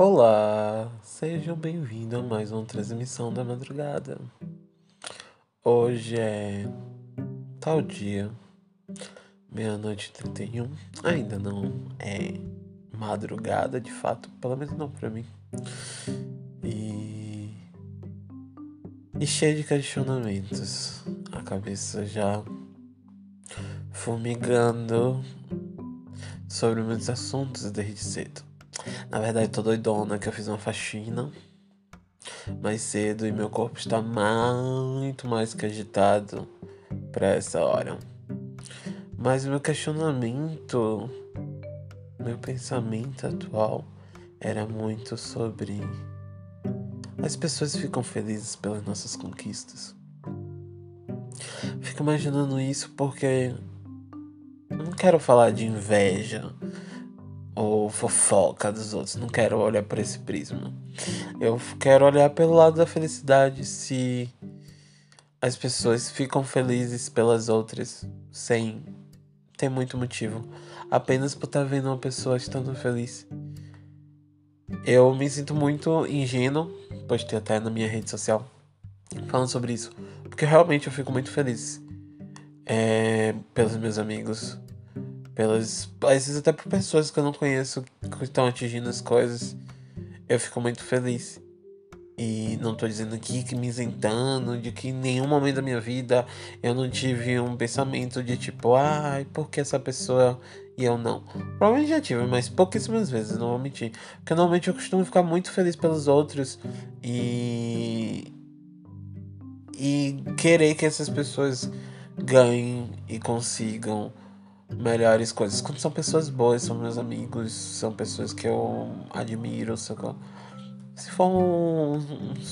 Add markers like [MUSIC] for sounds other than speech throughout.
Olá, sejam bem-vindos a mais uma transmissão da madrugada. Hoje é tal dia, meia-noite e 31. Ainda não é madrugada de fato, pelo menos não pra mim. E. E cheio de questionamentos. A cabeça já fumigando sobre muitos assuntos desde cedo. Na verdade, tô doidona que eu fiz uma faxina mais cedo e meu corpo está muito mais que agitado para essa hora. Mas meu questionamento, meu pensamento atual era muito sobre as pessoas ficam felizes pelas nossas conquistas. Fico imaginando isso porque não quero falar de inveja ou fofoca dos outros. Não quero olhar por esse prisma. Eu quero olhar pelo lado da felicidade. Se as pessoas ficam felizes pelas outras sem ter muito motivo, apenas por estar tá vendo uma pessoa estando feliz. Eu me sinto muito ingênuo, postei até na minha rede social falando sobre isso, porque realmente eu fico muito feliz é, pelos meus amigos, pelas. Às vezes até por pessoas que eu não conheço que estão atingindo as coisas. Eu fico muito feliz. E não tô dizendo aqui que me isentando, de que em nenhum momento da minha vida eu não tive um pensamento de tipo, ai, por que essa pessoa e eu não? Provavelmente já tive, mas pouquíssimas vezes, não vou mentir. Porque normalmente eu costumo ficar muito feliz pelos outros e. E querer que essas pessoas ganhem e consigam melhores coisas. Quando são pessoas boas, são meus amigos, são pessoas que eu admiro, sacou? Se for um,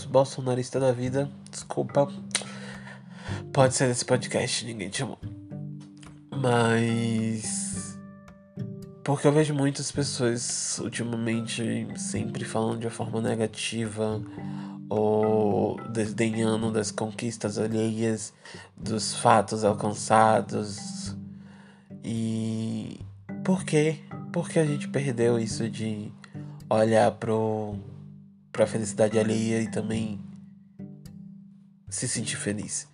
bolsonarista da vida, desculpa. Pode ser desse podcast, ninguém te amou. Mas. Porque eu vejo muitas pessoas ultimamente sempre falando de uma forma negativa ou desdenhando das conquistas alheias, dos fatos alcançados, e por quê? Porque a gente perdeu isso de olhar pro, pra felicidade alheia e também se sentir feliz.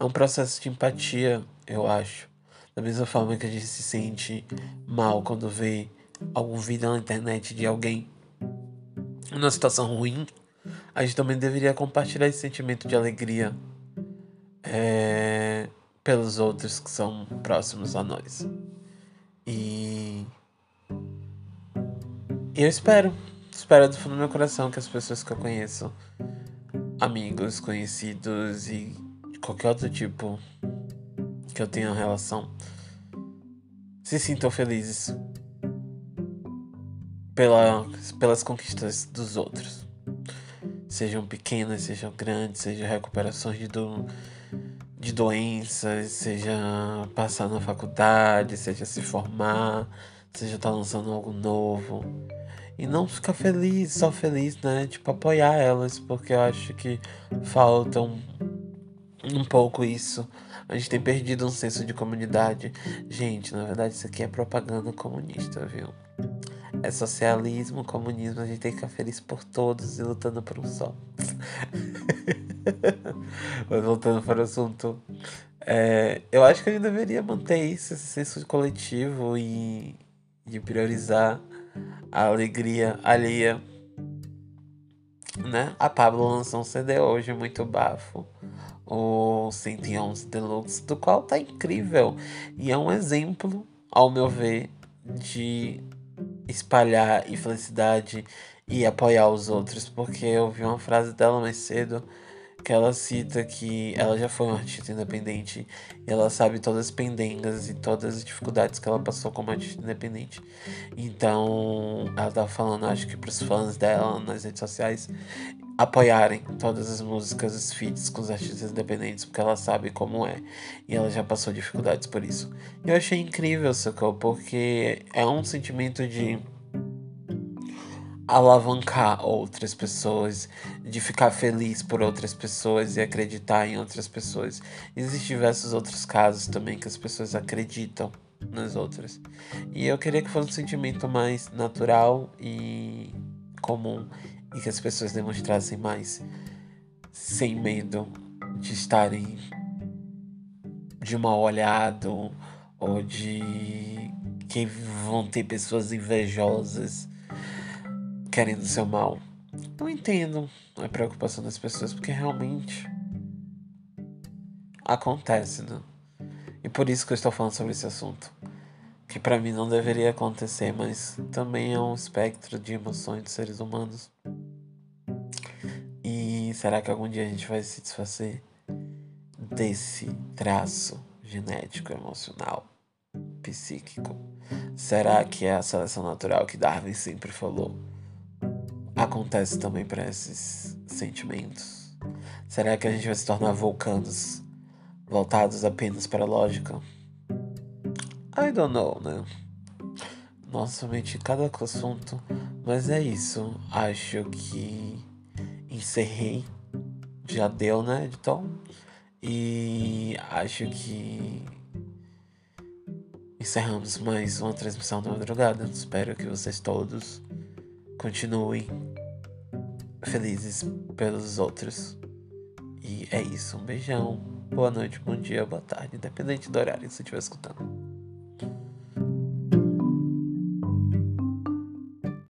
É um processo de empatia, eu acho. Da mesma forma que a gente se sente mal quando vê algum vídeo na internet de alguém numa situação ruim, a gente também deveria compartilhar esse sentimento de alegria é, pelos outros que são próximos a nós. E eu espero, espero do fundo do meu coração que as pessoas que eu conheço, amigos, conhecidos e qualquer outro tipo que eu tenha relação, se sintam felizes pela, pelas conquistas dos outros. Sejam pequenas, sejam grandes, sejam recuperações de, do, de doenças, seja passar na faculdade, seja se formar, seja estar tá lançando algo novo. E não ficar feliz, só feliz, né? Tipo, apoiar elas, porque eu acho que falta um, um pouco isso. A gente tem perdido um senso de comunidade. Gente, na verdade, isso aqui é propaganda comunista, viu? É socialismo, comunismo, a gente tem que ficar feliz por todos e lutando por um só. [LAUGHS] [LAUGHS] Mas voltando para o assunto, é, eu acho que a gente deveria manter isso, esse senso coletivo e de priorizar a alegria alheia. Né? A Pablo lançou um CD hoje muito bafo, o 111 Deluxe, do qual tá incrível e é um exemplo, ao meu ver, de espalhar infelicidade e apoiar os outros, porque eu vi uma frase dela mais cedo que ela cita que ela já foi uma artista independente e ela sabe todas as pendengas e todas as dificuldades que ela passou como artista independente. Então, ela tava falando, acho que para os fãs dela nas redes sociais apoiarem todas as músicas, os feats com os artistas independentes, porque ela sabe como é e ela já passou dificuldades por isso. Eu achei incrível, sacou? Porque é um sentimento de alavancar outras pessoas, de ficar feliz por outras pessoas e acreditar em outras pessoas. Existem diversos outros casos também que as pessoas acreditam nas outras. E eu queria que fosse um sentimento mais natural e comum e que as pessoas demonstrassem mais sem medo de estarem de mal olhado ou de que vão ter pessoas invejosas querendo seu mal. Eu entendo a preocupação das pessoas porque realmente acontece, né? E por isso que eu estou falando sobre esse assunto. Que para mim não deveria acontecer, mas também é um espectro de emoções dos seres humanos. E será que algum dia a gente vai se desfazer desse traço genético, emocional, psíquico? Será que é a seleção natural que Darwin sempre falou? Acontece também para esses sentimentos? Será que a gente vai se tornar vulcanos voltados apenas para a lógica? I don't know, né? Nossa, mente cada assunto, mas é isso. Acho que encerrei. Já deu, né, editor? E acho que encerramos mais uma transmissão da madrugada. Espero que vocês todos continuem felizes pelos outros. E é isso. Um beijão. Boa noite, bom dia, boa tarde, independente do horário que você estiver escutando.